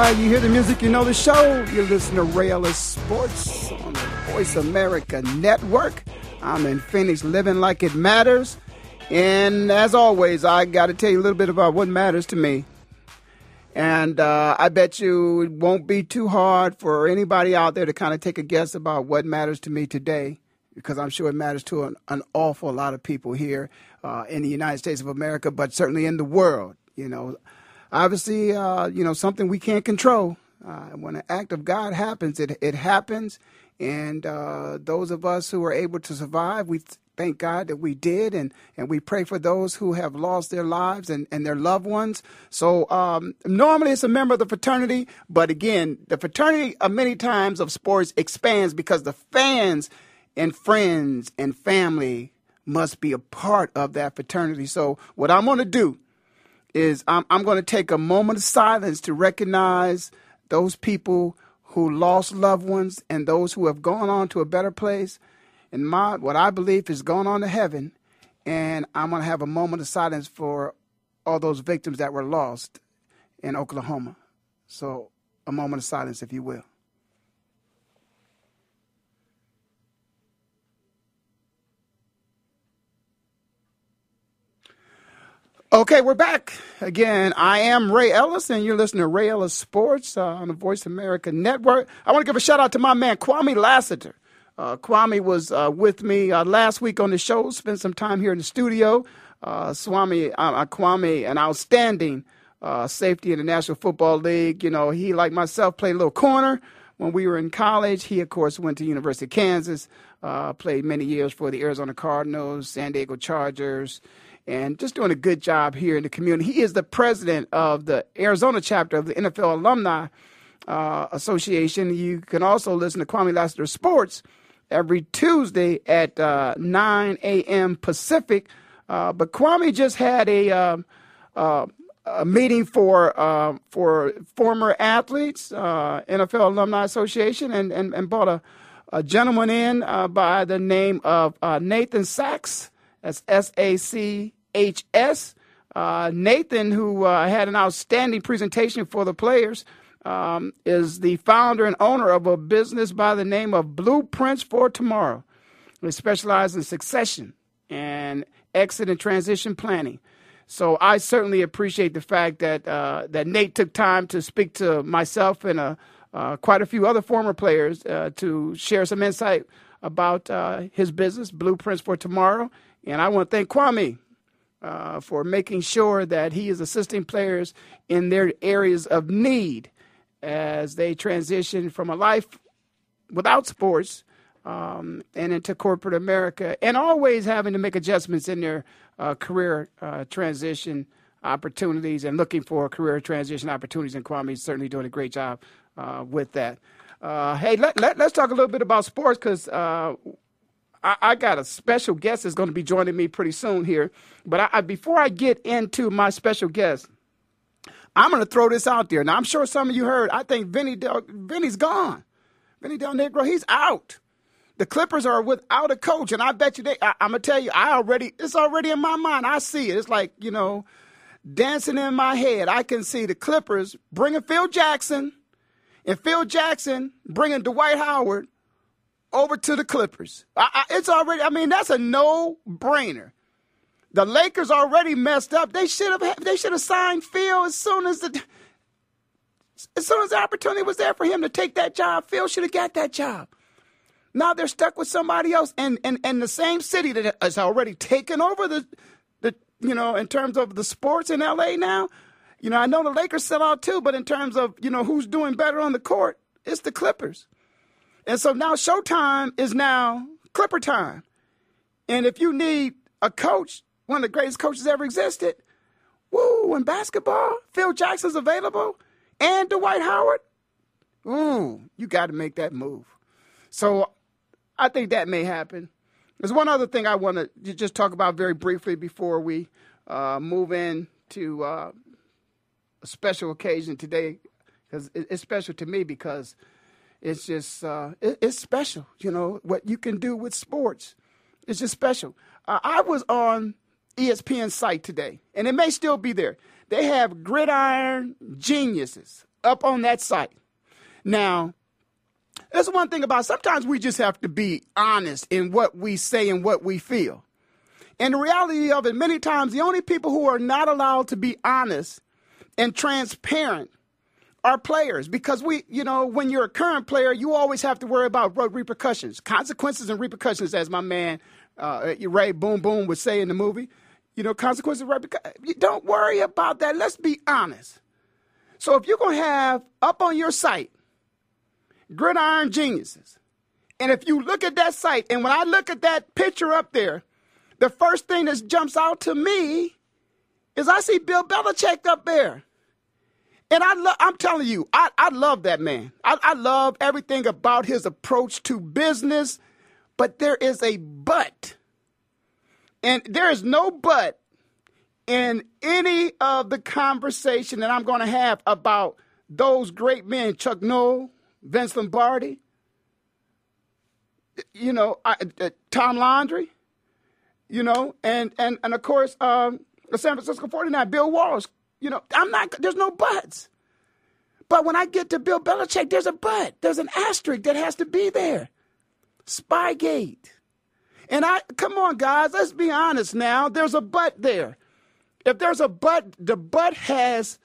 Right, you hear the music, you know the show. You listen to Ray Ellis Sports on the Voice America Network. I'm in Phoenix, living like it matters. And as always, I got to tell you a little bit about what matters to me. And uh, I bet you it won't be too hard for anybody out there to kind of take a guess about what matters to me today, because I'm sure it matters to an, an awful lot of people here uh, in the United States of America, but certainly in the world. You know, obviously, uh, you know, something we can't control. Uh, when an act of God happens, it it happens, and uh, those of us who are able to survive, we thank God that we did, and and we pray for those who have lost their lives and and their loved ones. So um, normally it's a member of the fraternity, but again, the fraternity uh, many times of sports expands because the fans and friends and family must be a part of that fraternity. So what I'm going to do is I'm, I'm going to take a moment of silence to recognize those people who lost loved ones and those who have gone on to a better place. And my what I believe is going on to heaven. And I'm going to have a moment of silence for all those victims that were lost in Oklahoma. So a moment of silence, if you will. Okay, we're back again. I am Ray Ellis, and you're listening to Ray Ellis Sports uh, on the Voice America Network. I want to give a shout out to my man Kwamie Lassiter. Uh, Kwamie was uh, with me uh, last week on the show. Spent some time here in the studio. Uh, Swami uh, Kwamie, an outstanding safety in the National Football League. You know, he like myself played a little corner when we were in college. He, of course, went to University of Kansas. played many years for the Arizona Cardinals, San Diego Chargers and just doing a good job here in the community. He is the president of the Arizona chapter of the NFL Alumni uh, Association. You can also listen to Kwamie Lassiter Sports every Tuesday at uh, 9 a.m. Pacific. Uh, but Kwamie just had a, um, uh, a meeting for uh, for former athletes, uh, NFL Alumni Association, and, and, and brought a, a gentleman in by the name of Nathan Sachs. That's S A C H S. Uh, Nathan, who uh, had an outstanding presentation for the players, um, is the founder and owner of a business by the name of Blueprints for Tomorrow. They specialize in succession and exit and transition planning. So I certainly appreciate the fact that uh, that Nate took time to speak to myself and uh, uh, quite a few other former players uh, to share some insight about his business, Blueprints for Tomorrow. And I want to thank Kwamie uh, for making sure that he is assisting players in their areas of need as they transition from a life without sports um, and into corporate America, and always having to make adjustments in their uh, career uh, transition opportunities and looking for career transition opportunities. And Kwamie is certainly doing a great job uh, with that. Uh, hey, let, let, us talk a little bit about sports because uh, I, I, got a special guest that's going to be joining me pretty soon here. But I, I, before I get into my special guest, I'm going to throw this out there. Now, I'm sure some of you heard. I think Vinny Del, Vinny's gone. Vinny Del Negro, he's out. The Clippers are without a coach, and I bet you they. I, I'm gonna tell you, I already. It's already in my mind. I see it. It's like you know, dancing in my head. I can see the Clippers bringing Phil Jackson, and Phil Jackson bringing Dwight Howard over to the Clippers. I, I, it's already, I mean, that's a no brainer. The Lakers already messed up. They should have they should have signed Phil as soon as the as soon as the opportunity was there for him to take that job. Phil should have got that job. Now they're stuck with somebody else, and and and the same city that has already taken over the the you know in terms of the sports in L.A. now. You know, I know the Lakers sell out too, but in terms of you know who's doing better on the court, it's the Clippers. And so now Showtime is now Clipper time. And if you need a coach, one of the greatest coaches ever existed, woo, in basketball, Phil Jackson's available and Dwight Howard, ooh, you got to make that move. So I think that may happen. There's one other thing I want to just talk about very briefly before we uh, move in to uh, a special occasion today, because it's special to me because it's just uh, it, it's special. You know what you can do with sports. It's just special. Uh, I was on ESPN site today, and it may still be there. They have gridiron geniuses up on that site. Now, there's one thing about sometimes we just have to be honest in what we say and what we feel. And the reality of it, many times, the only people who are not allowed to be honest and transparent are players because we, you know, when you're a current player, you always have to worry about repercussions, consequences, and repercussions, as my man uh, Ray Boom Boom would say in the movie. You know, consequences, repercussions. Don't worry about that. Let's be honest. So if you're to have up on your site gridiron geniuses, and if you look at that site, and when I look at that picture up there, the first thing that jumps out to me is I see Bill Belichick up there. And I lo- I'm telling you, I, I love that man. I, I love everything about his approach to business, but there is a but. And there is no but in any of the conversation that I'm going to have about those great men, Chuck Noll, Vince Lombardi, you know, I, uh, Tom Landry, you know, and, and, and of course, um, the San Francisco 49, Bill Walsh, you know, I'm not, there's no buts. But when I get to Bill Belichick, there's a but. There's an asterisk that has to be there. Spygate. And I, come on, guys, let's be honest now. There's a but there. If there's a but, the but has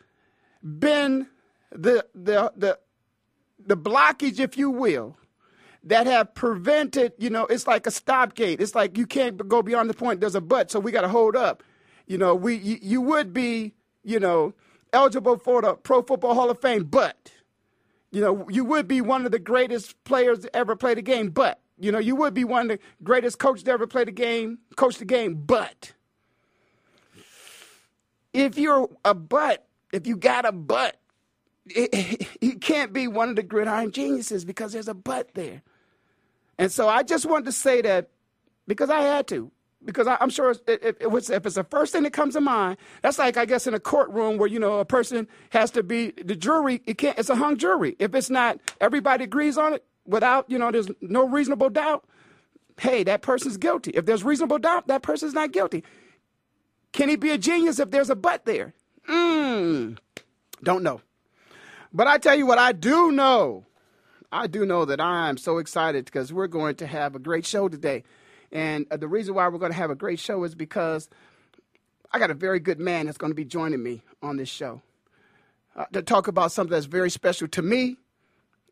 been the, the, the, the blockage, if you will, that have prevented, you know, it's like a stopgate. It's like you can't go beyond the point. There's a but, so we got to hold up. You know, we you, you would be you know, eligible for the Pro Football Hall of Fame, but, you know, you would be one of the greatest players to ever play the game, but, you know, you would be one of the greatest coaches to ever play the game, coach the game, but, if you're a butt, if you got a butt, it, you can't be one of the gridiron geniuses because there's a butt there. And so I just wanted to say that because I had to because I, am sure if, if, if, it's the first thing that comes to mind, that's like I guess in a courtroom where you know a person has to be the jury. It can't. It's a hung jury. If it's not, everybody agrees on it without you know there's no reasonable doubt. Hey, that person's guilty. If there's reasonable doubt, that person's not guilty. Can he be a genius if there's a but there? Mm, don't know. But I tell you what, I do know. I do know that I'm so excited because we're going to have a great show today. And uh, the reason why we're going to have a great show is because I got a very good man that's going to be joining me on this show uh, to talk about something that's very special to me,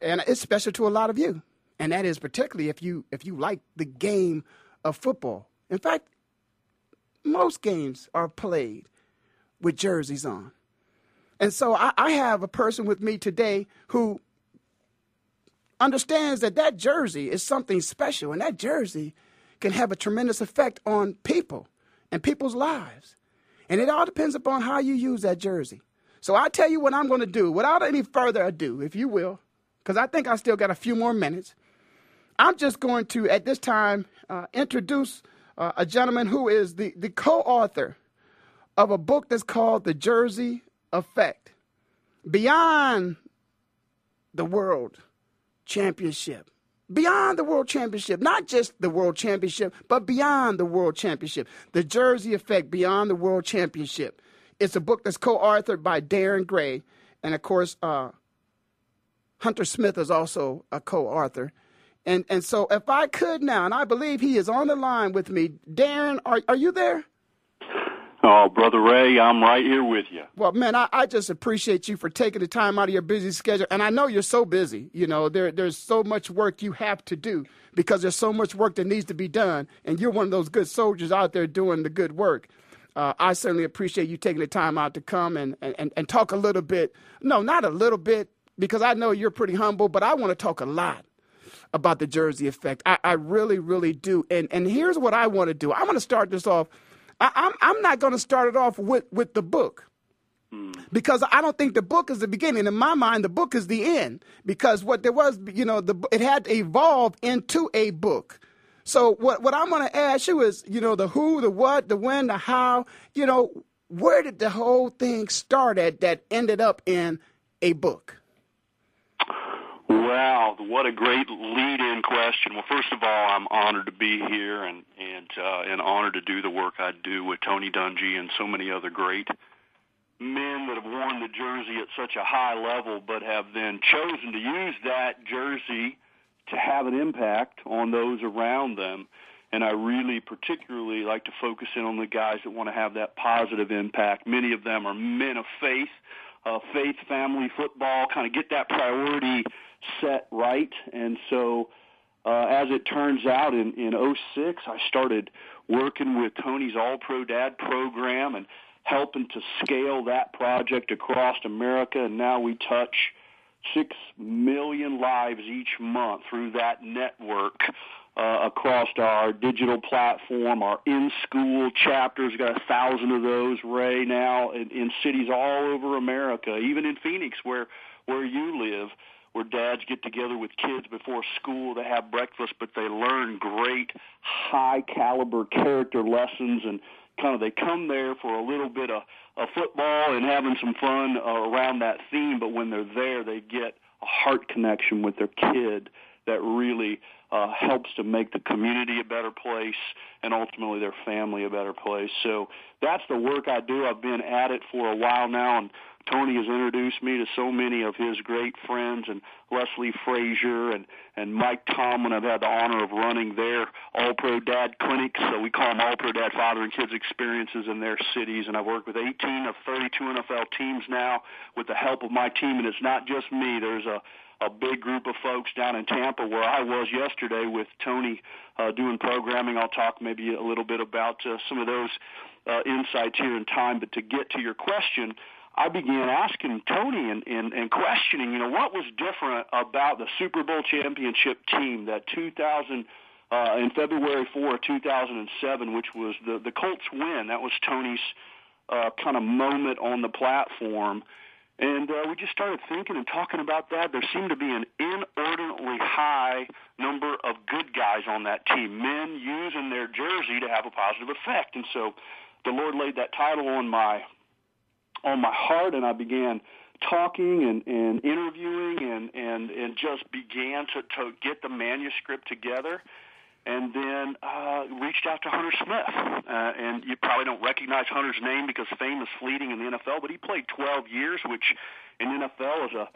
and it's special to a lot of you. And that is particularly if you if you like the game of football. In fact, most games are played with jerseys on. And so I, I have a person with me today who understands that that jersey is something special, and that jersey can have a tremendous effect on people and people's lives. And it all depends upon how you use that jersey. So I'll tell you what I'm going to do without any further ado, if you will, because I think I still got a few more minutes. I'm just going to, at this time, uh, introduce uh, a gentleman who is the, the co author of a book that's called The Jersey Effect Beyond the World Championship beyond the World Championship, not just the World Championship, but beyond the World Championship. The Jersey Effect Beyond the World Championship. It's a book that's co authored by Darren Gray. And of course, uh, Hunter Smith is also a co author. And, and so, if I could now, and I believe he is on the line with me, Darren, are, are you there? Oh, Brother Ray, I'm right here with you. Well, man, I, I, just appreciate you for taking the time out of your busy schedule. And I know you're so busy. You know, there, there's so much work you have to do because there's so much work that needs to be done. And you're one of those good soldiers out there doing the good work. Uh, I certainly appreciate you taking the time out to come and, and, and talk a little bit. No, not a little bit, because I know you're pretty humble, but I want to talk a lot about the Jersey effect. I, I really, really do. And, and here's what I want to do I want to start this off I, am I'm, I'm not going to start it off with, with the book hmm. because I don't think the book is the beginning. In my mind, the book is the end because what there was, you know, the, it had to evolve into a book. So what, what I'm going to ask you is, you know, the who, the what, the when, the how, you know, where did the whole thing start at that ended up in a book? Wow, what a great lead-in question. Well, first of all, I'm honored to be here and and uh, and honored to do the work I do with Tony Dungy and so many other great men that have worn the jersey at such a high level, but have then chosen to use that jersey to have an impact on those around them. And I really particularly like to focus in on the guys that want to have that positive impact. Many of them are men of faith, uh, faith, family, football, kind of get that priority set right. And so, uh, as it turns out, in in '06, I started working with Tony's All Pro Dad program and helping to scale that project across America. And now we touch six million lives each month through that network. Uh, across our digital platform, our in-school chapters, got a thousand of those, Ray, now in, in cities all over America, even in Phoenix, where where you live where dads get together with kids before school to have breakfast, but they learn great high caliber character lessons and kind of they come there for a little bit of, of football and having some fun uh, around that theme, but when they're there, they get a heart connection with their kid that really uh, helps to make the community a better place and ultimately their family a better place. So that's the work I do. I've been at it for a while now, and Tony has introduced me to so many of his great friends and Leslie Frazier and, and Mike Tomlin. I've had the honor of running their All Pro Dad clinics. So we call them All Pro Dad Father and Kids experiences in their cities. And I've worked with 18 of 32 NFL teams now with the help of my team. And it's not just me. There's a a big group of folks down in Tampa where I was yesterday with Tony uh, doing programming. I'll talk maybe a little bit about uh, some of those uh, insights here in time. But to get to your question, I began asking Tony and, and, and questioning, you know, what was different about the Super Bowl championship team that 2000 uh, in February 4, 2007, which was the the Colts win. That was Tony's uh, kind of moment on the platform. And uh, we just started thinking and talking about that. There seemed to be an inordinately high number of good guys on that team, men using their jersey to have a positive effect. And so the Lord laid that title on my on my heart, and I began talking and, and interviewing and, and, and just began to, to get the manuscript together and then uh, reached out to Hunter Smith. Uh, and you probably don't recognize Hunter's name because fame is fleeting in the NFL, but he played 12 years, which in NFL is a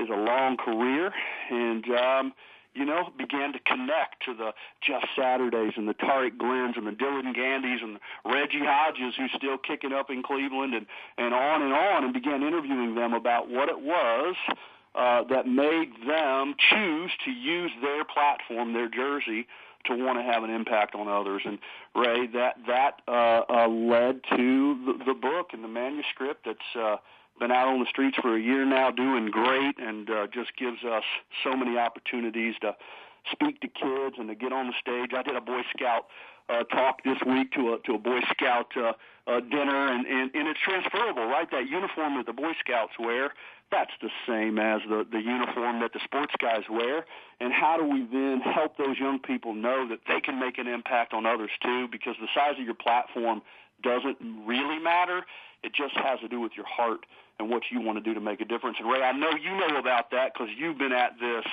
is a long career. And um, you know, began to connect to the Jeff Saturdays and the Tarik Glenn's and the Dylan Gandys and Reggie Hodges who's still kicking up in Cleveland and, and on and on and began interviewing them about what it was uh, that made them choose to use their platform, their jersey, to want to have an impact on others. And Ray, that that uh, uh, led to the, the book and the manuscript that's uh, been out on the streets for a year now, doing great, and uh, just gives us so many opportunities to speak to kids and to get on the stage. I did a Boy Scout uh, talk this week to a to a Boy Scout uh, uh, dinner, and, and and it's transferable, right? That uniform that the Boy Scouts wear, that's the same as the the uniform that the sports guys wear. And how do we then help those young people know that they can make an impact on others too? Because the size of your platform doesn't really matter. It just has to do with your heart and what you want to do to make a difference. And Ray, I know you know about that because you've been at this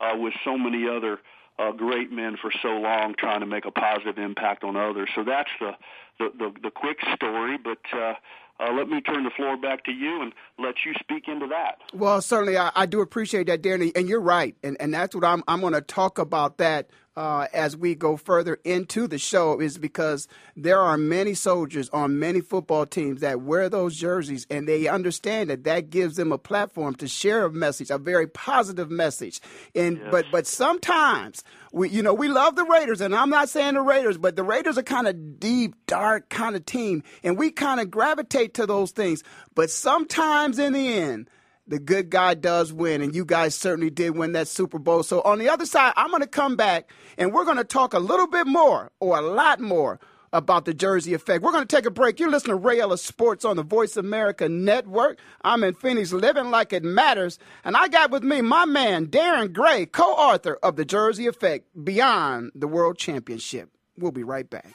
uh, with so many other uh, great men for so long, trying to make a positive impact on others. So that's the the, the, the quick story, but. Uh, uh, let me turn the floor back to you and let you speak into that. Well, certainly, I, I do appreciate that, Darren, and you're right, and and that's what I'm I'm going to talk about that uh, as we go further into the show is because there are many soldiers on many football teams that wear those jerseys and they understand that that gives them a platform to share a message, a very positive message. And yes. but but sometimes we you know we love the Raiders and I'm not saying the Raiders, but the Raiders are kind of deep, dark kind of team and we kind of gravitate to those things. But sometimes in the end the good guy does win, and you guys certainly did win that Super Bowl. So on the other side, I'm going to come back and we're going to talk a little bit more or a lot more about the Jersey effect. We're going to take a break. You're listening to Ray Ellis Sports on the Voice America Network. I'm in Phoenix, living like it matters, and I got with me my man Darren Gray, co-author of the Jersey Effect: Beyond the World Championship. We'll be right back.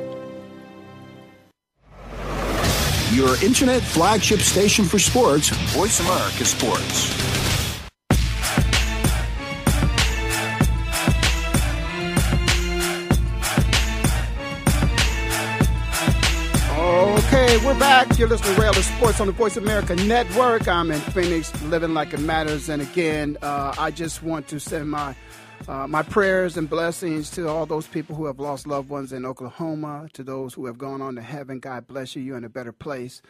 Your internet flagship station for sports, Voice America Sports. Okay, we're back. You're listening to Rail Sports on the Voice America Network. I'm in Phoenix, living like it matters. And again, uh, I just want to send my uh, my prayers and blessings to all those people who have lost loved ones in Oklahoma, to those who have gone on to heaven. God bless you. You're in a better place.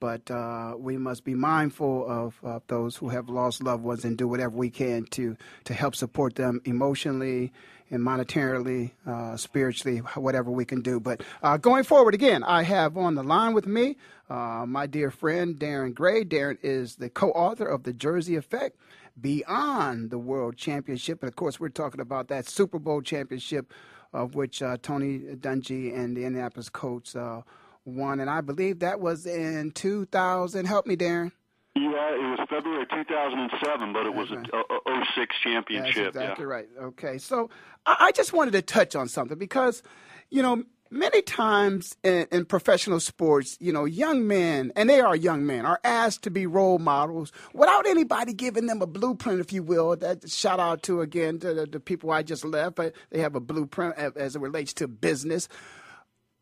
But uh, we must be mindful of, of, those who have lost loved ones and do whatever we can to, to help support them emotionally and monetarily, uh, spiritually, whatever we can do. But uh, going forward, again, I have on the line with me uh, my dear friend Darren Gray. Darren is the co author of The Jersey Effect beyond the World Championship. And of course, we're talking about that Super Bowl championship of which uh, Tony Dungy and the Indianapolis Colts uh, won. And I believe that was in 2000. Help me, Darren. Yeah, it was February 2007, but it was a, a 06 championship. That's exactly yeah. right. Okay, so I just wanted to touch on something because, you know, many times in, in, professional sports, you know, young men, and they are young men, are asked to be role models without anybody giving them a blueprint, if you will. That shout out to again to the, the people I just left, but they have a blueprint as it relates to business.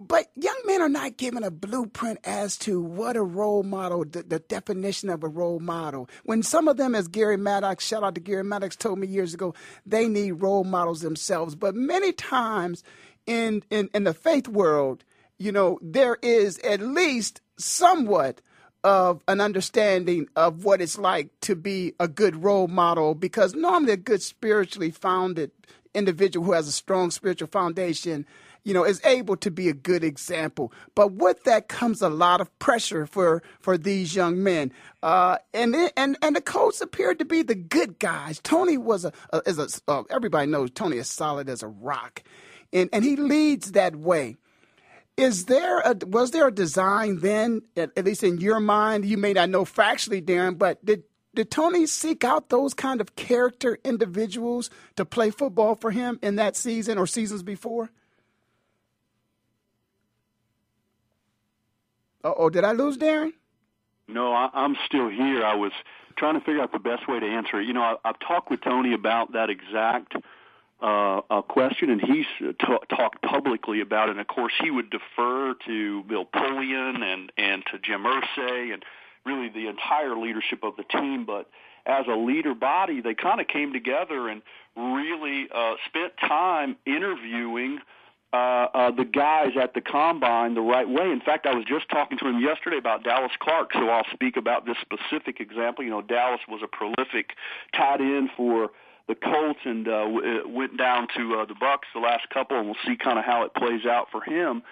But young men are not given a blueprint as to what a role model, the, the, definition of a role model. When some of them, as Gary Maddox, shout out to Gary Maddox, told me years ago, they need role models themselves. But many times in, in, in the faith world, you know, there is at least somewhat of an understanding of what it's like to be a good role model because normally a good spiritually founded individual who has a strong spiritual foundation you know, is able to be a good example. But with that comes a lot of pressure for for these young men. Uh, and and and the coach appeared to be the good guys. Tony was a, a is a uh, everybody knows Tony is solid as a rock, and and he leads that way. Is there a was there a design then, at, at least in your mind? You may not know factually, Darren, but did did Tony seek out those kind of character individuals to play football for him in that season or seasons before? Oh, did I lose Darren? No, I, I'm still here. I was trying to figure out the best way to answer it. You know, I, I've talked with Tony about that exact uh, a question, and he's t- talked publicly about it. And of course, he would defer to Bill Polian and and to Jim Irsay and really the entire leadership of the team. But as a leader body, they kind of came together and really uh, spent time interviewing uh, uh, the guys at the combine the right way. In fact, I was just talking to him yesterday about Dallas Clark, so I'll speak about this specific example. You know, Dallas was a prolific tight end for the Colts and uh, w- went down to uh, the Bucks the last couple, and we'll see kind of how it plays out for him.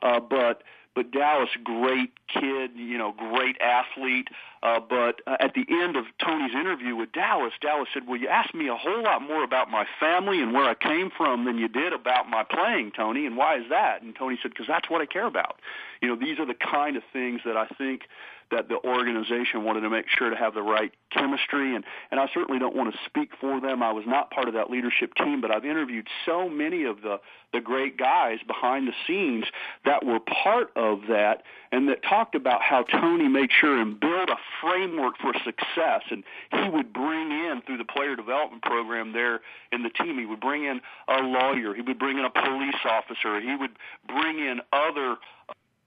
Uh, but but Dallas, great kid, you know, great athlete. Uh, but uh, at the end of Tony's interview with Dallas, Dallas said, "Well, you asked me a whole lot more about my family and where I came from than you did about my playing, Tony. And why is that?" And Tony said, "Because that's what I care about. You know, these are the kind of things that I think." That the organization wanted to make sure to have the right chemistry and and I certainly don't want to speak for them. I was not part of that leadership team, but I've interviewed so many of the the great guys behind the scenes that were part of that and that talked about how Tony made sure and built a framework for success and he would bring in through the player development program there in the team he would bring in a lawyer, he would bring in a police officer, he would bring in other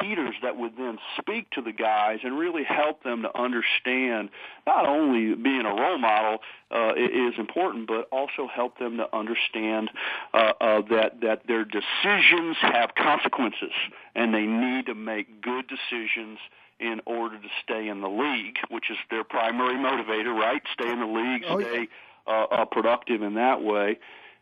leaders that would then speak to the guys and really help them to understand not only being a role model uh, is important, but also help them to understand uh, uh, that that their decisions have consequences and they need to make good decisions in order to stay in the league, which is their primary motivator, right? Stay in the league, stay uh, uh, productive in that way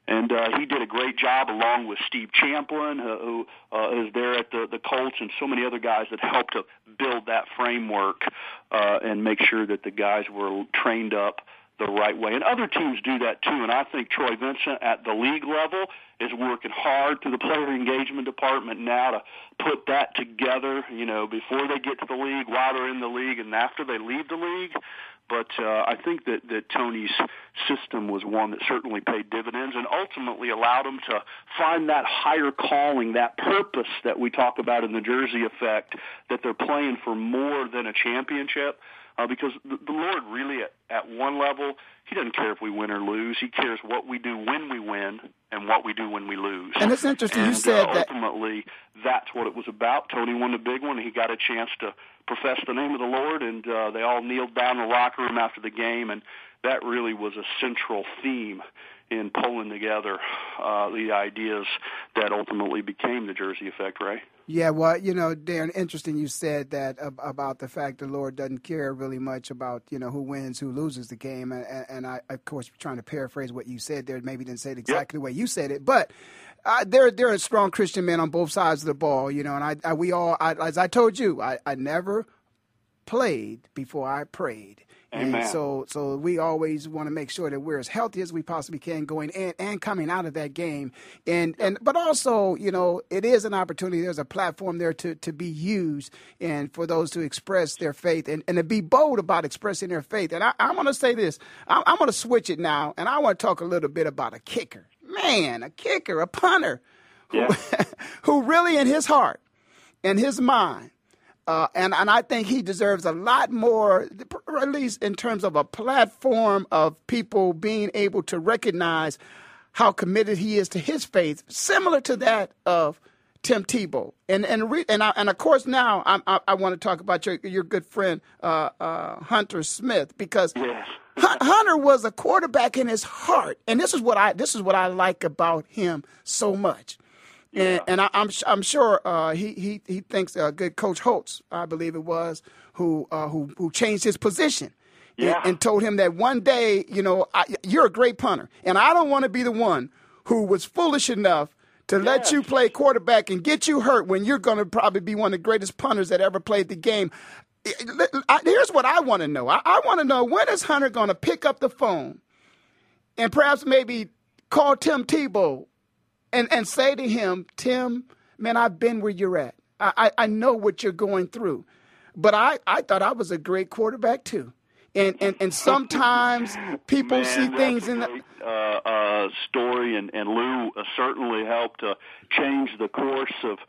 and uh, he did a great job along with Steve Champlin, uh, who uh, is there at the the Colts, and so many other guys that helped to build that framework uh, and make sure that the guys were trained up the right way. And other teams do that too. And I think Troy Vincent at the league level is working hard through the player engagement department now to put that together, you know, before they get to the league, while they're in the league, and after they leave the league. But uh, I think that, that Tony's system was one that certainly paid dividends and ultimately allowed him to find that higher calling, that purpose that we talk about in the Jersey effect, that they're playing for more than a championship. Uh, because the, the Lord really, at, at one level, He doesn't care if we win or lose. He cares what we do when we win and what we do when we lose. And it's interesting and, you said uh, that ultimately that's what it was about. Tony won the big one. He got a chance to profess the name of the Lord, and uh, they all kneeled down in the locker room after the game, and that really was a central theme in pulling together uh, the ideas that ultimately became the Jersey Effect, right? Yeah, well, you know, Darren, interesting you said that about the fact the Lord doesn't care really much about, you know, who wins, who loses the game. And, and I, of course, trying to paraphrase what you said there, maybe didn't say it exactly yep. the way you said it. But uh, there, there are strong Christian men on both sides of the ball, you know, and I, I we all, I, as I told you, I, I never played before I prayed. Amen. And so, so we always want to make sure that we're as healthy as we possibly can going in and coming out of that game. And, and, but also, you know, it is an opportunity. There's a platform there to, to be used and for those to express their faith and, and to be bold about expressing their faith. And I, I'm going to say this, I'm, I'm going to switch it now and I want to talk a little bit about a kicker. Man, a kicker, a punter who, yeah. who really in his heart and his mind uh, and, and I think he deserves a lot more, at least in terms of a platform of people being able to recognize how committed he is to his faith, similar to that of Tim Tebow. And and re, and, I, and of course now I, I, I, want to talk about your your good friend uh, uh, Hunter Smith because yes. Hunter was a quarterback in his heart, and this is what I this is what I like about him so much. And, and I, am I'm, I'm sure uh, he he he thinks uh, good Coach Holtz, I believe it was, who uh, who who changed his position. Yeah. And, and, told him that one day, you know, I, you're a great punter, and I don't want to be the one who was foolish enough to yes. let you play quarterback and get you hurt when you're going to probably be one of the greatest punters that ever played the game. Here's what I want to know. I, I want to know when is Hunter going to pick up the phone and perhaps maybe call Tim Tebow and, and say to him, Tim, man, I've been where you're at. I, I, I know what you're going through. But I, I thought I was a great quarterback too. And and, and sometimes people Man, see things in the uh, uh, story, and and Lou certainly helped uh, change the course of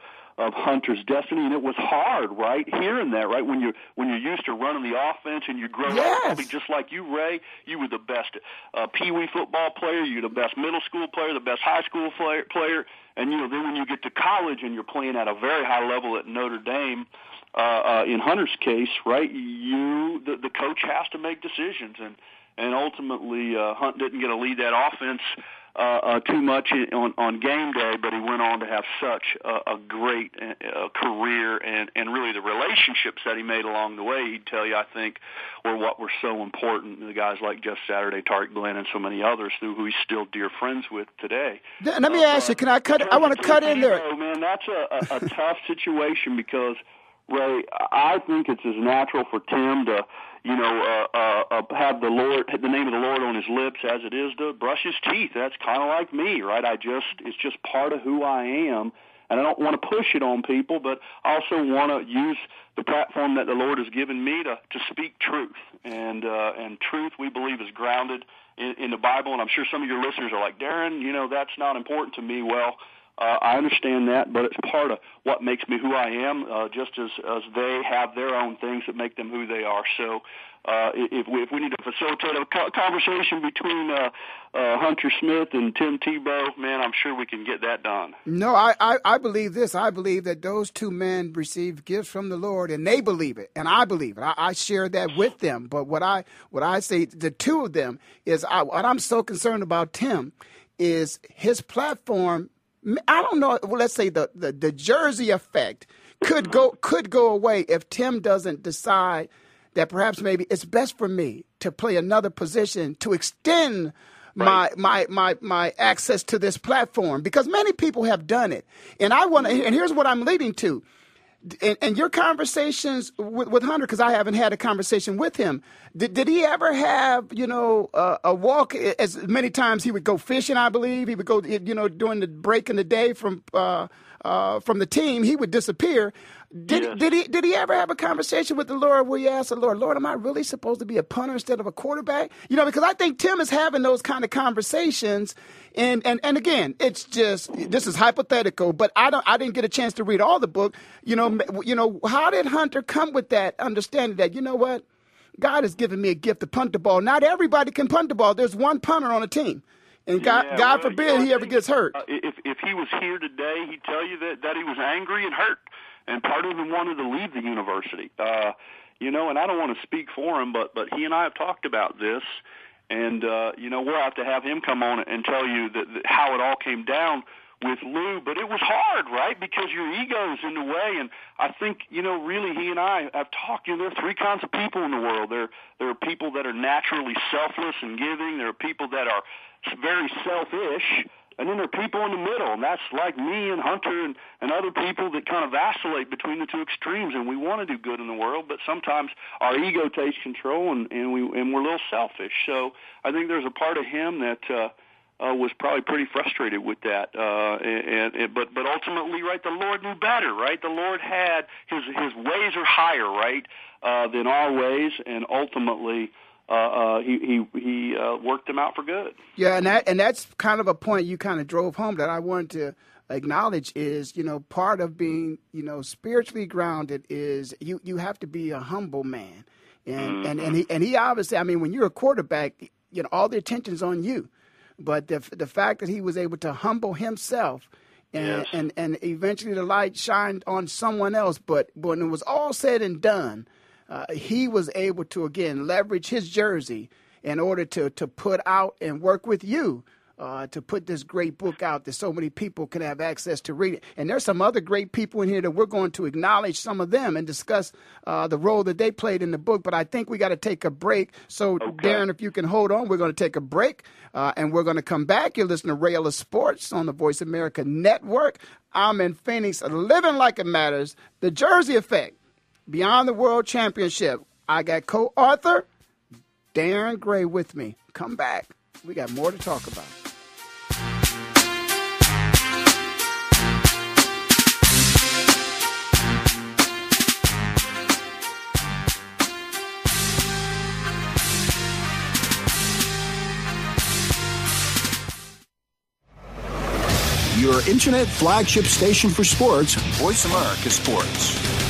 of Hunter's destiny, and it was hard, right? Hearing that, right? When you when you're used to running the offense and you grow yes. up, probably just like you, Ray, you were the best uh, pee wee football player, you're the best middle school player, the best high school player, player, and you know then when you get to college and you're playing at a very high level at Notre Dame. Uh, uh, in Hunter's case, right, you the, the coach has to make decisions, and and ultimately uh, Hunt didn't get to lead that offense uh, uh, too much on, on game day, but he went on to have such a, a great uh, career and, and really the relationships that he made along the way, he'd tell you, I think, were what were so important. The guys like Jeff Saturday, Tarik Glenn, and so many others who, who he's still dear friends with today. Let me uh, ask you, can I cut? I want to cut in there. Oh, man, that's a, a, a tough situation because, Ray, I think it's as natural for Tim to – you know, uh, uh, uh, have the Lord, the name of the Lord on his lips as it is to brush his teeth. That's kind of like me, right? I just, it's just part of who I am. And I don't want to push it on people, but I also want to use the platform that the Lord has given me to, to speak truth. And, uh, and truth we believe is grounded in, in the Bible. And I'm sure some of your listeners are like, Darren, you know, that's not important to me. Well, uh, I understand that, but it's part of what makes me who I am, uh, just as, as they have their own things that make them who they are. So uh, if, we, if we need to facilitate a conversation between uh, uh, Hunter Smith and Tim Tebow, man, I'm sure we can get that done. No, I, I, I believe this. I believe that those two men received gifts from the Lord, and they believe it, and I believe it. I, I share that with them. But what I what I say, the two of them is I, what I'm so concerned about Tim is his platform I don't know. Well, let's say the, the, the jersey effect could go could go away if Tim doesn't decide that perhaps maybe it's best for me to play another position to extend right. my my my my access to this platform because many people have done it, and I want to. And here's what I'm leading to and, and your conversations with, with Hunter, because I haven't had a conversation with him, did, did he ever have, you know, uh, a walk? As many times he would go fishing, I believe. He would go, you know, during the break in the day from uh, uh, from the team, he would disappear. Did, yes. did he did he ever have a conversation with the Lord where you asked the Lord, Lord, am I really supposed to be a punter instead of a quarterback? You know, because I think Tim is having those kind of conversations, and and and again, it's just this is hypothetical, but I don't I didn't get a chance to read all the book. You know, you know, how did Hunter come with that understanding that you know what? God has given me a gift to punt the ball. Not everybody can punt the ball. There's one punter on a team. And God, yeah, God well, forbid you know, he ever gets hurt. Uh, if if he was here today, he'd tell you that that he was angry and hurt and part of him wanted to leave the university. Uh, you know, and I don't want to speak for him, but but he and I have talked about this, and uh, you know we'll have to have him come on and tell you that, that how it all came down with Lou. But it was hard, right? Because your ego is in the way, and I think you know really he and I have talked. You know, there are three kinds of people in the world. There there are people that are naturally selfless and giving. There are people that are very selfish and then there are people in the middle, and that's like me and Hunter and, and other people that kind of vacillate between the two extremes. And we want to do good in the world, but sometimes our ego takes control, and, and we and we're a little selfish. So I think there's a part of him that. Uh, uh, was probably pretty frustrated with that, uh, and, and but but ultimately, right, the Lord knew better, right? The Lord had his his ways are higher, right, uh, than our ways, and ultimately, uh, uh, he he he uh, worked them out for good. Yeah, and that and that's kind of a point you kind of drove home that I wanted to acknowledge is you know part of being you know spiritually grounded is you you have to be a humble man, and mm-hmm. and and he and he obviously I mean when you're a quarterback you know all the attention's on you, but the the fact that he was able to humble himself. And, yes. and and eventually the light shined on someone else. But when it was all said and done, uh, he was able to again leverage his jersey in order to to put out and work with you uh, to put this great book out that so many people can have access to read it. And there's some other great people in here that we're going to acknowledge some of them and discuss uh, the role that they played in the book. But I think we got to take a break. So, okay. Darren, if you can hold on, we're going to take a break uh, and we're going to come back. You're listening to Ray of Sports on the Voice America Network. I'm in Phoenix, living like it matters. The Jersey Effect, Beyond the World Championship. I got co-author Darren Gray with me. Come back. We got more to talk about. Your internet flagship station for sports, Voice America Sports.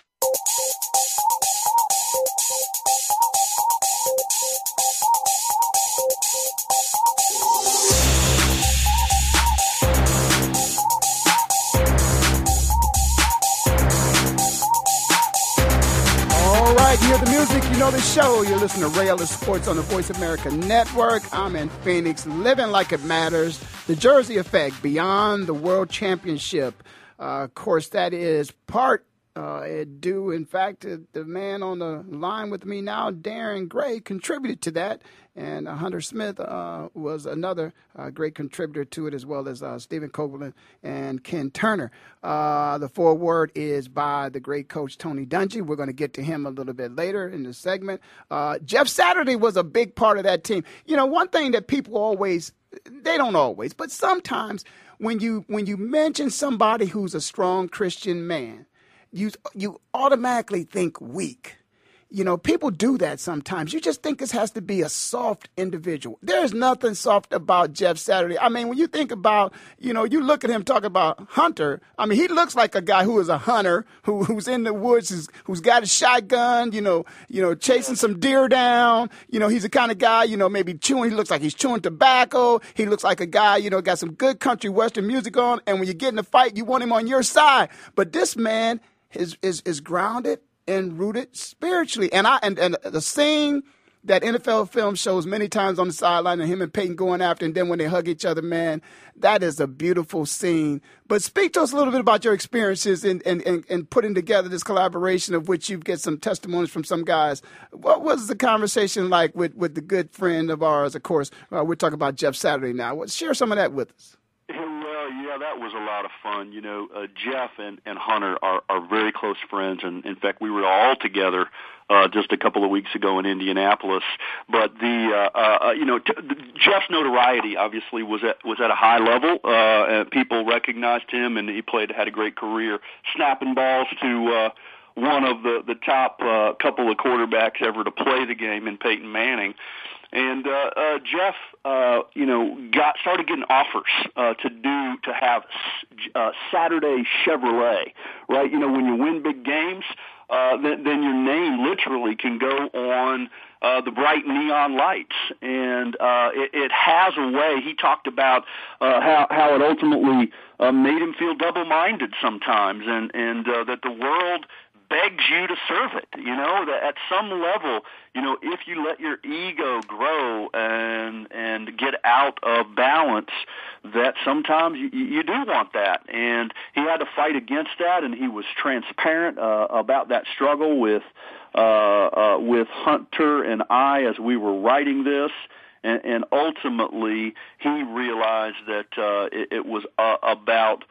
The music, you know the show. You're listening to Ellis Sports on the Voice America Network. I'm in Phoenix, living like it matters. The Jersey Effect, Beyond the World Championship. Uh, of course, that is part uh, due, in fact, the man on the line with me now, Darren Gray, contributed to that. And uh, Hunter Smith uh, was another uh, great contributor to it, as well as uh, Stephen Copeland and Ken Turner. Uh, the foreword is by the great coach Tony Dungy. We're going to get to him a little bit later in the segment. Uh, Jeff Saturday was a big part of that team. You know, one thing that people always, they don't always, but sometimes when you when you mention somebody who's a strong Christian man, you you automatically think weak you know, people do that sometimes. You just think this has to be a soft individual. There's nothing soft about Jeff Saturday. I mean, when you think about, you know, you look at him talk about Hunter. I mean, he looks like a guy who is a hunter, who who's in the woods, who's, who's got a shotgun, you know, you know, chasing some deer down. You know, he's the kind of guy, you know, maybe chewing. He looks like he's chewing tobacco. He looks like a guy, you know, got some good country western music on. And when you get in a fight, you want him on your side. But this man is is is grounded and rooted spiritually. And I and, and the scene that NFL film shows many times on the sideline and him and Peyton going after, and then when they hug each other, man, that is a beautiful scene. But speak to us a little bit about your experiences in, in, in, in putting together this collaboration of which you get some testimonies from some guys. What was the conversation like with, with the good friend of ours, of course? Uh, we're talking about Jeff Saturday now. Share some of that with us yeah, that was a lot of fun. You know, uh, Jeff and, and Hunter are, are very close friends, and in fact, we were all together uh, just a couple of weeks ago in Indianapolis. But the uh, uh, you know t- Jeff's notoriety obviously was at was at a high level, uh, and people recognized him, and he played had a great career snapping balls to. Uh, one of the the top uh, couple of quarterbacks ever to play the game in Peyton Manning, And uh, uh, Jeff, uh, you know, got started getting offers uh, to do to have uh, Saturday Chevrolet, right? You know, when you win big games, uh, then, then your name literally can go on uh, the bright neon lights, and uh, it, it has a way. He talked about uh, how how it ultimately uh, made him feel double-minded sometimes, and and uh, that the world begs you to serve it. You know that at some level, you know, if you let your ego grow and and get out of balance, that sometimes you, you do want that. And he had to fight against that, and he was transparent uh, about that struggle with uh, uh, with Hunter and I as we were writing this. And, and ultimately, he realized that uh, it, it was uh, about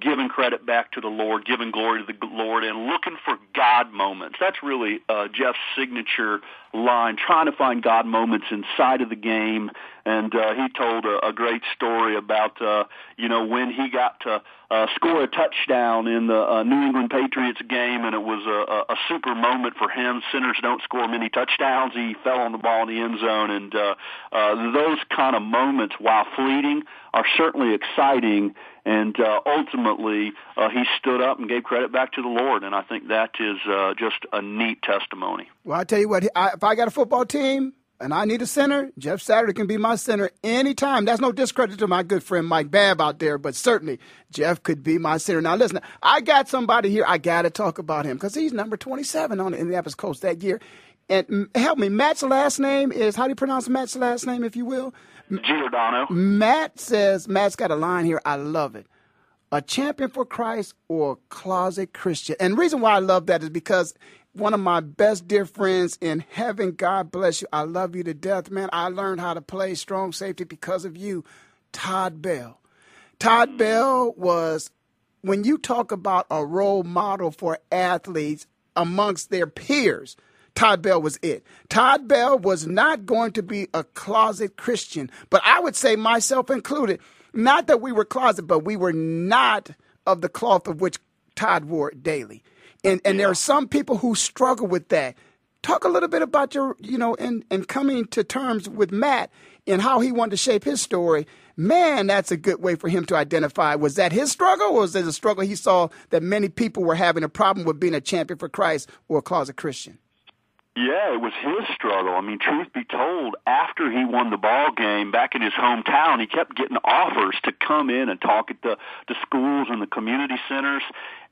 giving credit back to the Lord, giving glory to the Lord, and looking for God moments. That's really uh, Jeff's signature line, trying to find God moments inside of the game. And uh, he told a, a great story about, uh, you know, when he got to uh, score a touchdown in the uh, New England Patriots game, and it was a, a super moment for him. Centers don't score many touchdowns. He fell on the ball in the end zone, and uh, uh, those kind of moments, while fleeting, are certainly exciting and uh, ultimately, uh, he stood up and gave credit back to the Lord. And I think that is uh, just a neat testimony. Well, I tell you what, I, I got a football team and I need a center, Jeff Saturday can be my center anytime. That's no discredit to my good friend Mike Babb out there, but certainly Jeff could be my center. Now, listen, I got somebody here. I got to talk about him because he's number 27 on the Indianapolis Colts that year. And help me, Matt's last name is, how do you pronounce Matt's last name, if you will? Giordano. Matt says, Matt's got a line here. I love it. A champion for Christ or a closet Christian. And the reason why I love that is because one of my best dear friends in heaven, God bless you. I love you to death, man. I learned how to play strong safety because of you, Todd Bell. Todd Bell was, when you talk about a role model for athletes amongst their peers, Todd Bell was it. Todd Bell was not going to be a closet Christian, but I would say myself included, not that we were closet, but we were not of the cloth of which Todd wore daily. And and there are some people who struggle with that. Talk a little bit about your, you know, and, and coming to terms with Matt and how he wanted to shape his story. Man, that's a good way for him to identify. Was that his struggle, or was it a struggle he saw that many people were having a problem with being a champion for Christ or a closet Christian? Yeah, it was his struggle. I mean, truth be told, after he won the ball game back in his hometown, he kept getting offers to come in and talk at the the schools and the community centers,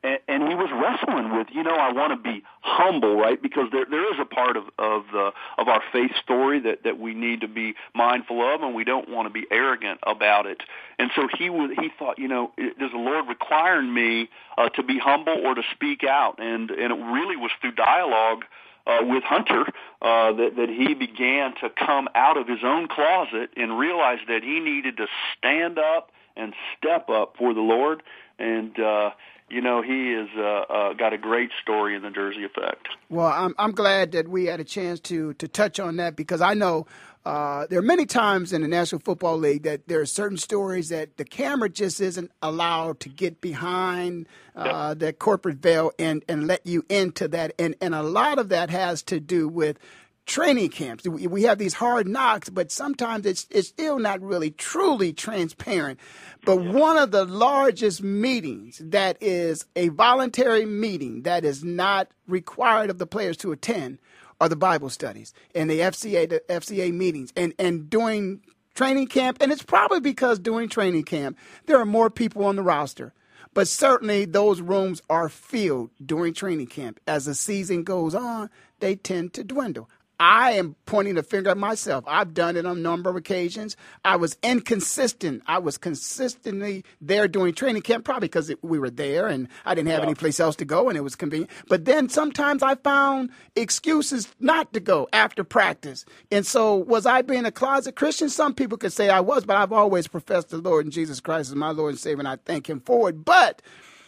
and, and he was wrestling with, you know, I want to be humble, right? Because there there is a part of of the of our faith story that that we need to be mindful of, and we don't want to be arrogant about it. And so he was he thought, you know, does the Lord requiring me uh, to be humble or to speak out? And and it really was through dialogue uh, with Hunter uh, that, that he began to come out of his own closet and realize that he needed to stand up and step up for the Lord. And uh, you know he has uh, uh, got a great story in the Jersey Effect. Well, I'm I'm glad that we had a chance to to touch on that because I know uh, there are many times in the National Football League that there are certain stories that the camera just isn't allowed to get behind uh, yep. that corporate veil and, and let you into that. And, and a lot of that has to do with training camps. We have these hard knocks, but sometimes it's, it's still not really truly transparent. But one of the largest meetings that is a voluntary meeting that is not required of the players to attend are the Bible studies and the FCA the FCA meetings and and during training camp and it's probably because during training camp there are more people on the roster. But certainly those rooms are filled during training camp. As the season goes on, they tend to dwindle. I am pointing the finger at myself. I've done it on a number of occasions. I was inconsistent. I was consistently there during training camp, probably because we were there and I didn't have yeah. any place else to go and it was convenient. But then sometimes I found excuses not to go after practice. And so, was I being a closet Christian? Some people could say I was, but I've always professed the Lord and Jesus Christ as my Lord and Savior, and I thank Him for it. But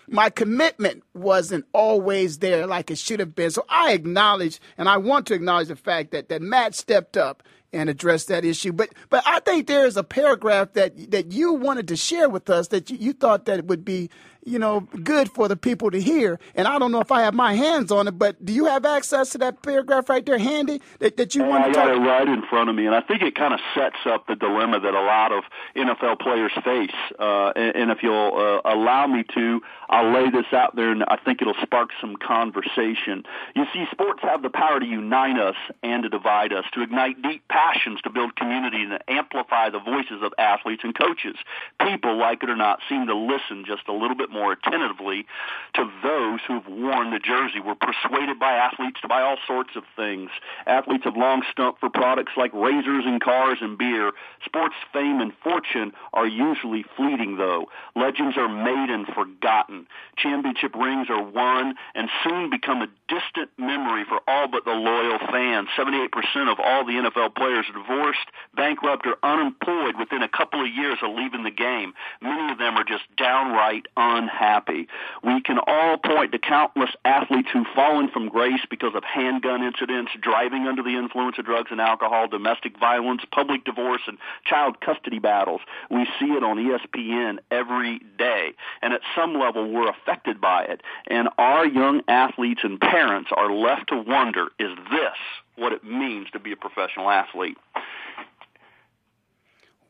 my commitment wasn't always there like it should have been. So I acknowledge, and I want to acknowledge the fact that, that Matt stepped up and addressed that issue. But but I think there is a paragraph that that you wanted to share with us that you, you thought that would be you know, good for the people to hear. And I don't know if I have my hands on it, but do you have access to that paragraph right there handy that, that you want to talk? I got it right in front of me, and I think it kind of sets up the dilemma that a lot of NFL players face. Uh, and, and if you'll uh, allow me to, I'll lay this out there, and I think it'll spark some conversation. You see, sports have the power to unite us and to divide us, to ignite deep passions, to build community, and to amplify the voices of athletes and coaches. People, like it or not, seem to listen just a little bit more attentively to those who've worn the jersey. We're persuaded by athletes to buy all sorts of things. Athletes have long stumped for products like razors and cars and beer. Sports fame and fortune are usually fleeting, though. Legends are made and forgotten. Championship rings are won and soon become a distant memory for all but the loyal fans. 78% of all the NFL players are divorced, bankrupt, or unemployed within a couple of years of leaving the game. Many of them are just downright unhappy. We can all point to countless athletes who've fallen from grace because of handgun incidents, driving under the influence of drugs and alcohol, domestic violence, public divorce, and child custody battles. We see it on ESPN every day. And at some level, we're affected by it. And our young athletes and parents are left to wonder, is this what it means to be a professional athlete?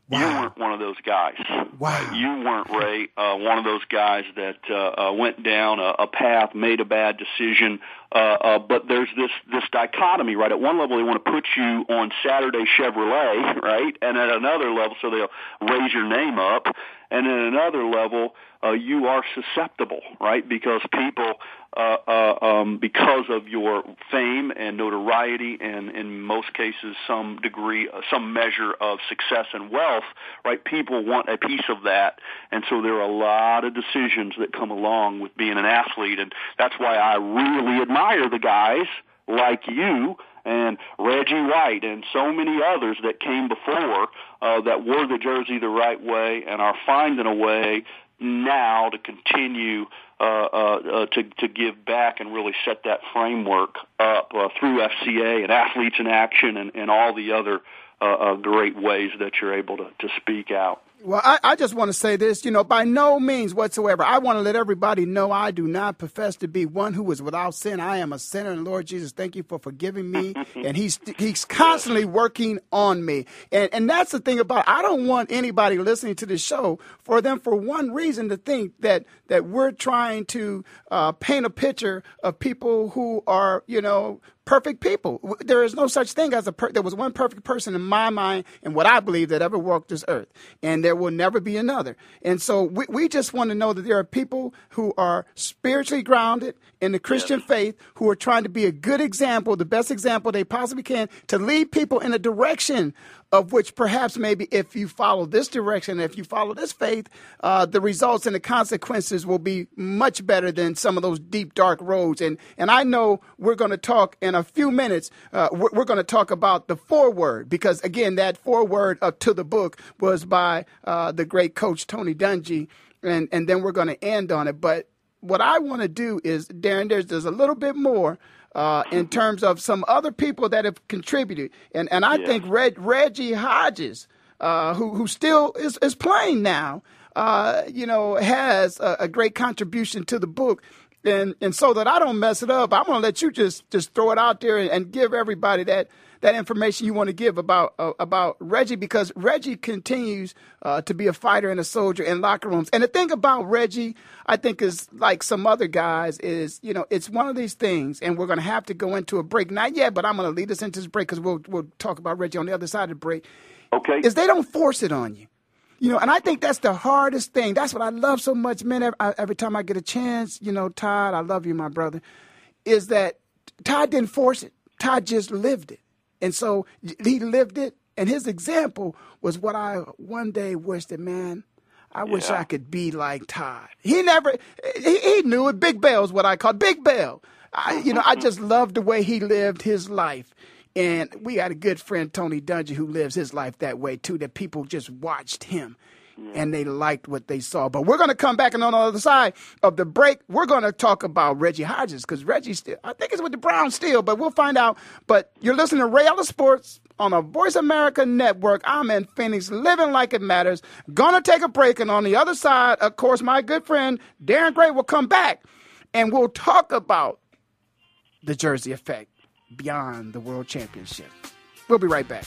Wow. You weren't one of those guys. Wow. You weren't Ray, uh, one of those guys that uh, uh, went down a, a path, made a bad decision. Uh, uh, but there's this this dichotomy, right? At one level, they want to put you on Saturday Chevrolet, right? And at another level, so they'll raise your name up. And at another level, uh, you are susceptible, right? Because people, uh, uh, um, because of your fame and notoriety, and in most cases, some degree, uh, some measure of success and wealth, right? People want a piece of that, and so there are a lot of decisions that come along with being an athlete, and that's why I really admire the guys like you and Reggie White and so many others that came before uh, that wore the jersey the right way and are finding a way now to continue uh, uh, uh, to to give back and really set that framework up uh, through FCA and athletes in action and, and all the other uh, uh, great ways that you're able to, to speak out. Well, I, I, just want to say this, you know, by no means whatsoever. I want to let everybody know I do not profess to be one who is without sin. I am a sinner, and Lord Jesus, thank you for forgiving me. and He's He's constantly working on me. And and that's the thing about it. I don't want anybody listening to this show for them for one reason to think that that we're trying to uh, paint a picture of people who are, you know, perfect people. There is no such thing as a per- there was one perfect person in my mind and what I believe that ever walked this earth, and there will never be another. And so we, we just want to know that there are people who are spiritually grounded in the Christian yes. faith who are trying to be a good example, the best example they possibly can to lead people in a direction of which perhaps maybe if you follow this direction, if you follow this faith, uh, the results and the consequences will be much better than some of those deep, dark roads. And and I know we're going to talk in a few minutes. Uh, we're, we're going to talk about the foreword because again, that foreword up to the book was by uh, the great coach Tony Dungy, and and then we're going to end on it. But what I want to do is, Darren, there's there's a little bit more uh, in terms of some other people that have contributed. And and I yeah. think Reg, Reggie Hodges, uh, who who still is, is playing now, uh, you know, has a, a, great contribution to the book. And and so that I don't mess it up, I'm gonna let you just just throw it out there and, and give everybody that that information you want to give about uh, about Reggie because Reggie continues uh, to be a fighter and a soldier in locker rooms. And the thing about Reggie, I think, is like some other guys is you know it's one of these things, and we're going to have to go into a break. Not yet, but I'm going to lead us into this break because we'll we'll talk about Reggie on the other side of the break. Okay. Is they don't force it on you. You know, and I think that's the hardest thing. That's what I love so much, man. Every, every time I get a chance, you know, Todd, I love you, my brother, is that Todd didn't force it. Todd just lived it. And so he lived it. And his example was what I one day wished that, man, I yeah. wish I could be like Todd. He never, he, he knew it. Big Bell's what I call Big Bell. I, you know, I mm-hmm. just loved the way he lived his life. And we had a good friend, Tony Dungy, who lives his life that way too, that people just watched him and they liked what they saw. But we're going to come back and on the other side of the break, we're going to talk about Reggie Hodges because Reggie still, I think it's with the Browns still, but we'll find out. But you're listening to Ray Ellis Sports on the Voice America Network. I'm in Phoenix, living like it matters. Gonna take a break, and on the other side, of course, my good friend Darren Gray will come back, and we'll talk about the Jersey effect beyond the World Championship. We'll be right back.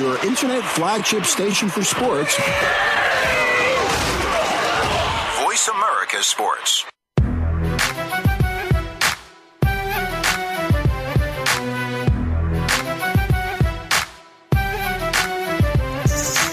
your internet flagship station for sports. Voice America Sports.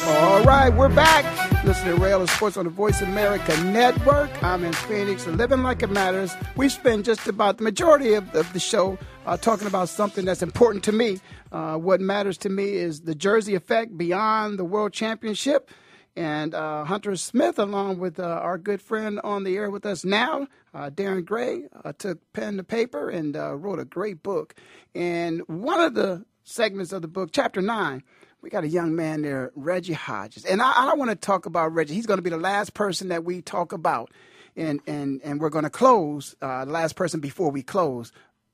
All right, we're back. Listen to Rail Sports on the Voice America Network. I'm in Phoenix, living like it matters. We spend just about the majority of, of the show uh, talking about something that's important to me. Uh, what matters to me is the Jersey effect beyond the World Championship. And uh, Hunter Smith, along with uh, our good friend on the air with us now, uh, Darren Gray, uh, took pen to paper and wrote a great book. And one of the segments of the book, chapter nine, we got a young man there, Reggie Hodges. And I, I want to talk about Reggie. He's going to be the last person that we talk about. And, and, and we're going to close, uh, the last person before we close,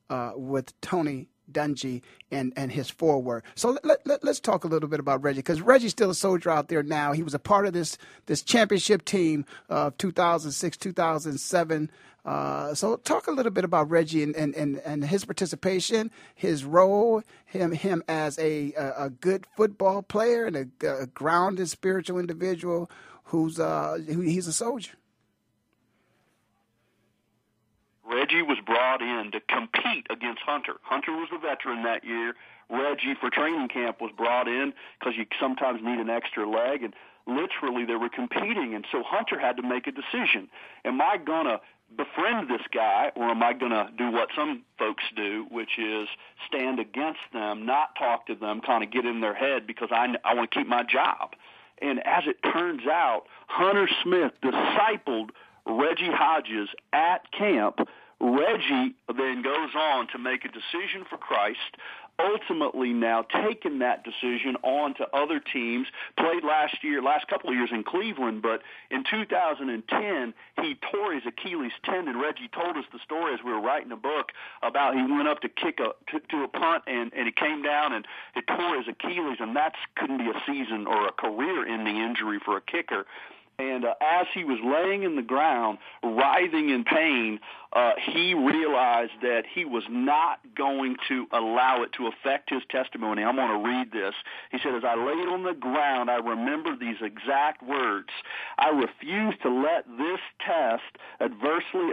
uh, with Tony Dungy and, and his forward. So let, let, us talk a little bit about Reggie because Reggie's still a soldier out there now. He was a part of this this championship team of 2006, 2007. Uh, so talk a little bit about Reggie and, and, and, and, his participation, his role, him him as a a, a good football player and a, a grounded spiritual individual who's uh who, he's a soldier. Reggie was brought in to compete against Hunter. Hunter was the veteran that year. Reggie for training camp was brought in because you sometimes need an extra leg, and literally they were competing. And so Hunter had to make a decision: Am I gonna befriend this guy, or am I gonna do what some folks do, which is stand against them, not talk to them, kind of get in their head because I I want to keep my job. And as it turns out, Hunter Smith discipled Reggie Hodges at camp. Reggie then goes on to make a decision for Christ, ultimately now taken that decision on to other teams. Played last year, last couple of years in Cleveland, but in 2010 he tore his Achilles tendon. Reggie told us the story as we were writing the book about he went up to kick a to, to a punt and and he came down and it tore his Achilles, and that couldn't be a season or a career-ending injury for a kicker. And uh, as he was laying in the ground, writhing in pain, uh, he realized that he was not going to allow it to affect his testimony. I'm going to read this. He said, As I laid on the ground, I remember these exact words. I refuse to let this test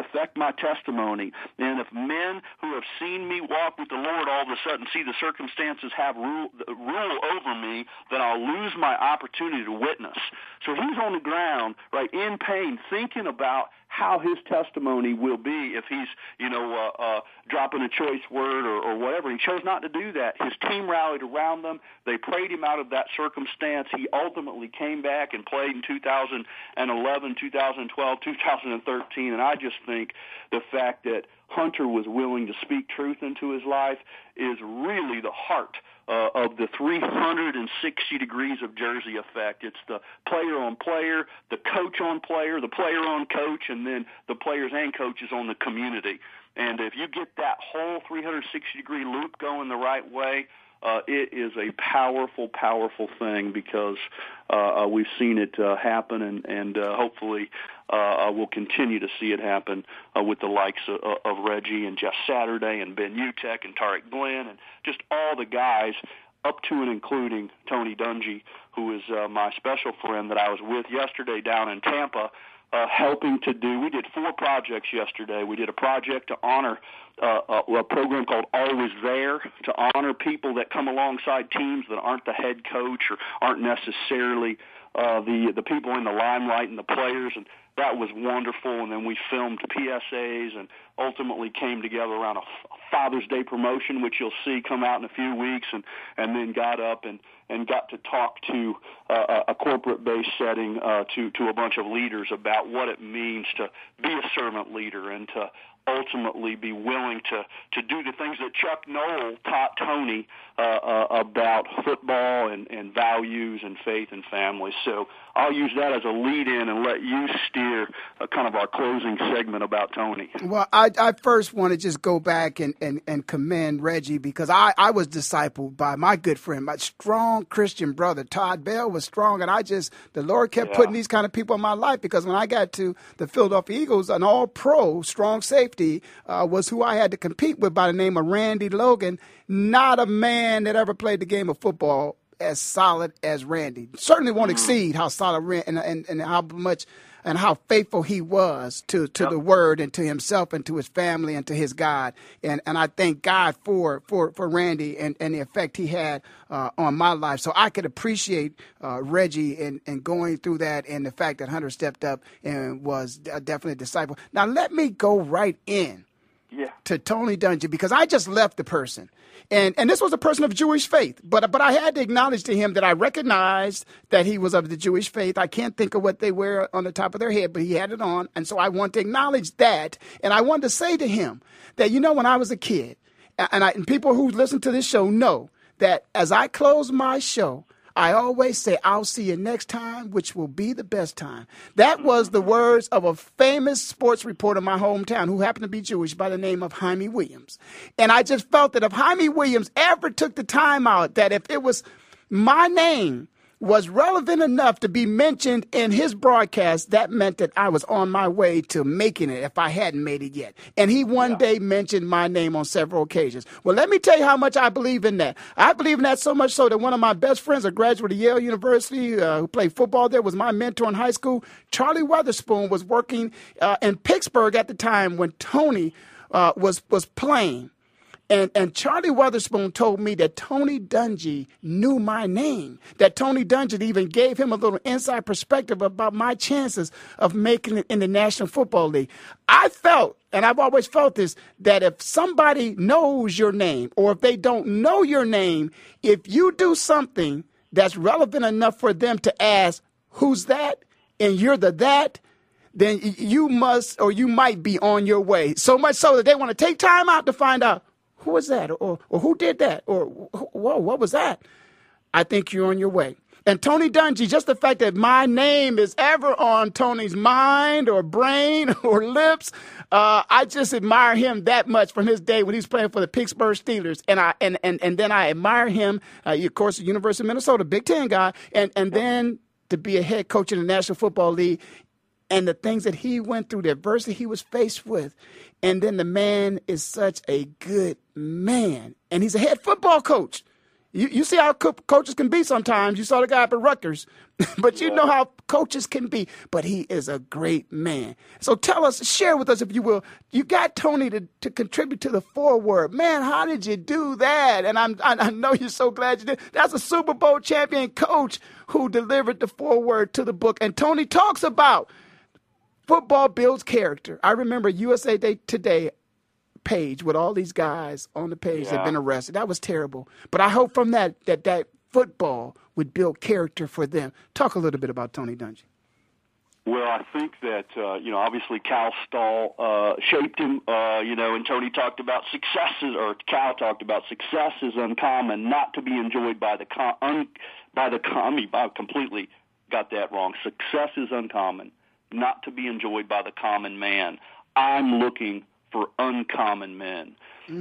affect my testimony. And if men who have seen me walk with the Lord all of a sudden see the circumstances have rule, rule over me, then I'll lose my opportunity to witness. So he's on the ground, right, in pain, thinking about how his testimony will be if he's, you know, uh, uh, dropping a choice word or, or whatever. He chose not to do that. His team rallied around them. They prayed him out of that circumstance. He ultimately came back and played in 2011, 2012, 2013, and I just think the fact that Hunter was willing to speak truth into his life is really the heart uh, of the 360 degrees of jersey effect. It's the player on player, the coach on player, the player on coach, and then the players and coaches on the community. And if you get that whole 360 degree loop going the right way, uh, it is a powerful, powerful thing because uh, uh, we've seen it uh, happen, and, and uh, hopefully uh, uh, we'll continue to see it happen uh, with the likes of, of Reggie and Jeff Saturday and Ben Utecht and Tarik Glenn and just all the guys up to and including Tony Dungy, who is uh, my special friend that I was with yesterday down in Tampa uh, helping to do. We did four projects yesterday. We did a project to honor uh, a, uh, a program called Always There to honor people that come alongside teams that aren't the head coach or aren't necessarily uh, the the people in the limelight and the players and that was wonderful. And then we filmed PSAs and ultimately came together around a Father's Day promotion, which you'll see come out in a few weeks, and and then got up and and got to talk to uh, a corporate-based setting uh, to to a bunch of leaders about what it means to be a servant leader and to ultimately be willing to to do the things that Chuck Noll taught Tony uh, uh, about football and, and values and faith and family. So I'll use that as a lead in and let you steer a, kind of our closing segment about Tony. Well, I, I first want to just go back and, and, and commend Reggie because I, I was discipled by my good friend, my strong Christian brother. Todd Bell was strong, and I just, the Lord kept yeah. putting these kind of people in my life because when I got to the Philadelphia Eagles, an all pro strong safety uh, was who I had to compete with by the name of Randy Logan. Not a man that ever played the game of football as solid as Randy. Certainly won't mm. exceed how solid Randy and, and, and how much and how faithful he was to, to yep. the word and to himself and to his family and to his God. And and I thank God for for, for Randy and, and the effect he had uh, on my life. So I could appreciate uh, Reggie and, and going through that and the fact that Hunter stepped up and was definitely a disciple. Now let me go right in yeah. to Tony Dungy because I just left the person. And and this was a person of Jewish faith, but but I had to acknowledge to him that I recognized that he was of the Jewish faith. I can't think of what they wear on the top of their head, but he had it on, and so I want to acknowledge that. And I wanted to say to him that you know when I was a kid, and, I, and people who listen to this show know that as I close my show, I always say, I'll see you next time, which will be the best time. That was the words of a famous sports reporter in my hometown who happened to be Jewish by the name of Hymie Williams. And I just felt that if Hymie Williams ever took the time out, that if it was my name was relevant enough to be mentioned in his broadcast, that meant that I was on my way to making it if I hadn't made it yet. And he one yeah. day mentioned my name on several occasions. Well, let me tell you how much I believe in that. I believe in that so much so that one of my best friends, a graduate of Yale University uh, who played football there, was my mentor in high school. Charlie Weatherspoon was working uh, in Pittsburgh at the time when Tony uh, was was playing. And, and Charlie Weatherspoon told me that Tony Dungy knew my name, that Tony Dungy even gave him a little inside perspective about my chances of making it in the National Football League. I felt, and I've always felt this, that if somebody knows your name or if they don't know your name, if you do something that's relevant enough for them to ask, who's that? And you're the that, then you must or you might be on your way. So much so that they want to take time out to find out who was that? Or, or who did that? Or, whoa, what was that? I think you're on your way. And Tony Dungy, just the fact that my name is ever on Tony's mind or brain or lips, uh, I just admire him that much from his day when he was playing for the Pittsburgh Steelers. And I and, and, and then I admire him, uh, of course, the University of Minnesota, Big Ten guy, and, and then to be a head coach in the National Football League and the things that he went through, the adversity he was faced with. And then the man is such a good man. And he's a head football coach. You, you see how co- coaches can be sometimes. You saw the guy up at Rutgers, but you yeah. know how coaches can be. But he is a great man. So tell us, share with us, if you will. You got Tony to, to contribute to the foreword. Man, how did you do that? And I'm, I, I know you're so glad you did. That's a Super Bowl champion coach who delivered the foreword to the book. And Tony talks about Football builds character. I remember USA Day Today page with all these guys on the page Yeah. that had been arrested. That was terrible. But I hope from that that that football would build character for them. Talk a little bit about Tony Dungy. Well, I think that uh, you know, obviously Cal Stoll uh, shaped him. Uh, you know, and Tony talked about successes, or Cal talked about success is uncommon, not to be enjoyed by the com- un- by the com- I completely got that wrong. Success is uncommon, not to be enjoyed by the common man. I'm looking for uncommon men,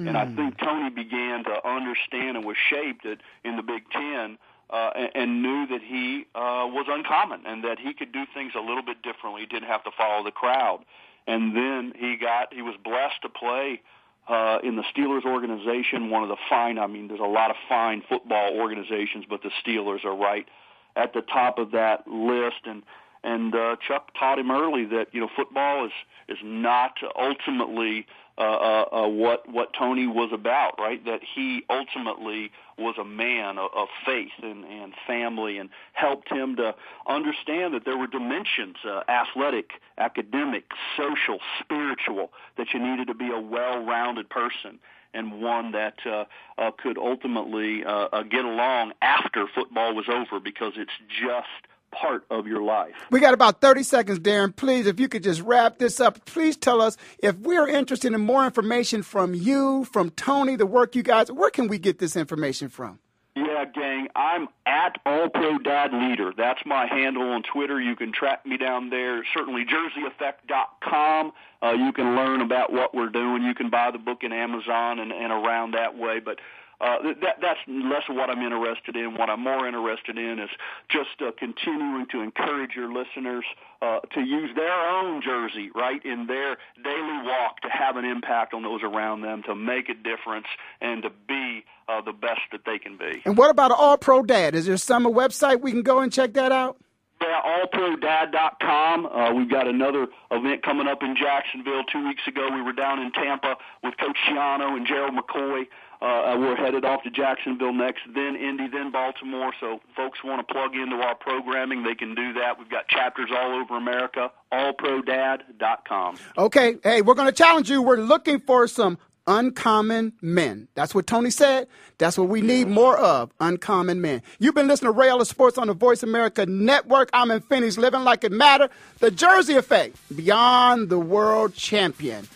and I think Tony began to understand and was shaped it in the Big Ten uh, and, and knew that he uh, was uncommon and that he could do things a little bit differently. He didn't have to follow the crowd. And then he got he was blessed to play uh, in the Steelers organization, one of the fine. I mean, there's a lot of fine football organizations, but the Steelers are right at the top of that list. And and uh, Chuck taught him early that you know football is is not ultimately uh, uh, uh, what what Tony was about, right? That he ultimately was a man of, of faith and, and family, and helped him to understand that there were dimensions: uh, athletic, academic, social, spiritual. That you needed to be a well-rounded person and one that uh, uh, could ultimately uh, uh, get along after football was over, because it's just part of your life. We got about 30 seconds, Darren. Please, if you could just wrap this up, please tell us if we're interested in more information from you, from Tony, the work you guys, where can we get this information from? Yeah, gang. I'm at All Pro Dad Leader. That's my handle on Twitter. You can track me down there. Certainly, JerseyEffect.com. Uh, you can learn about what we're doing. You can buy the book in Amazon and, and around that way. But uh, that, that's less what I'm interested in. What I'm more interested in is just uh, continuing to encourage your listeners uh, to use their own jersey, right, in their daily walk to have an impact on those around them, to make a difference, and to be uh, the best that they can be. And what about All Pro Dad? Is there some website we can go and check that out? Yeah, allprodad.com. Uh, we've got another event coming up in Jacksonville. Two weeks ago, we were down in Tampa with Coach Schiano and Gerald McCoy. Uh, we're headed off to Jacksonville next, then Indy, then Baltimore. So, folks want to plug into our programming, they can do that. We've got chapters all over America. Allprodad.com. Okay, hey, we're going to challenge you. We're looking for some uncommon men. That's what Tony said. That's what we need more of uncommon men. You've been listening to Ray Ellis Sports on the Voice America Network. I'm in Phoenix, living like it matter. The Jersey Effect, beyond the world champion.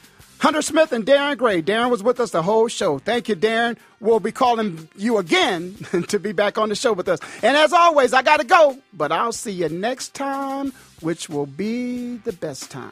Hunter Smith and Darren Gray. Darren was with us the whole show. Thank you, Darren. We'll be calling you again to be back on the show with us. And as always, I got to go, but I'll see you next time, which will be the best time.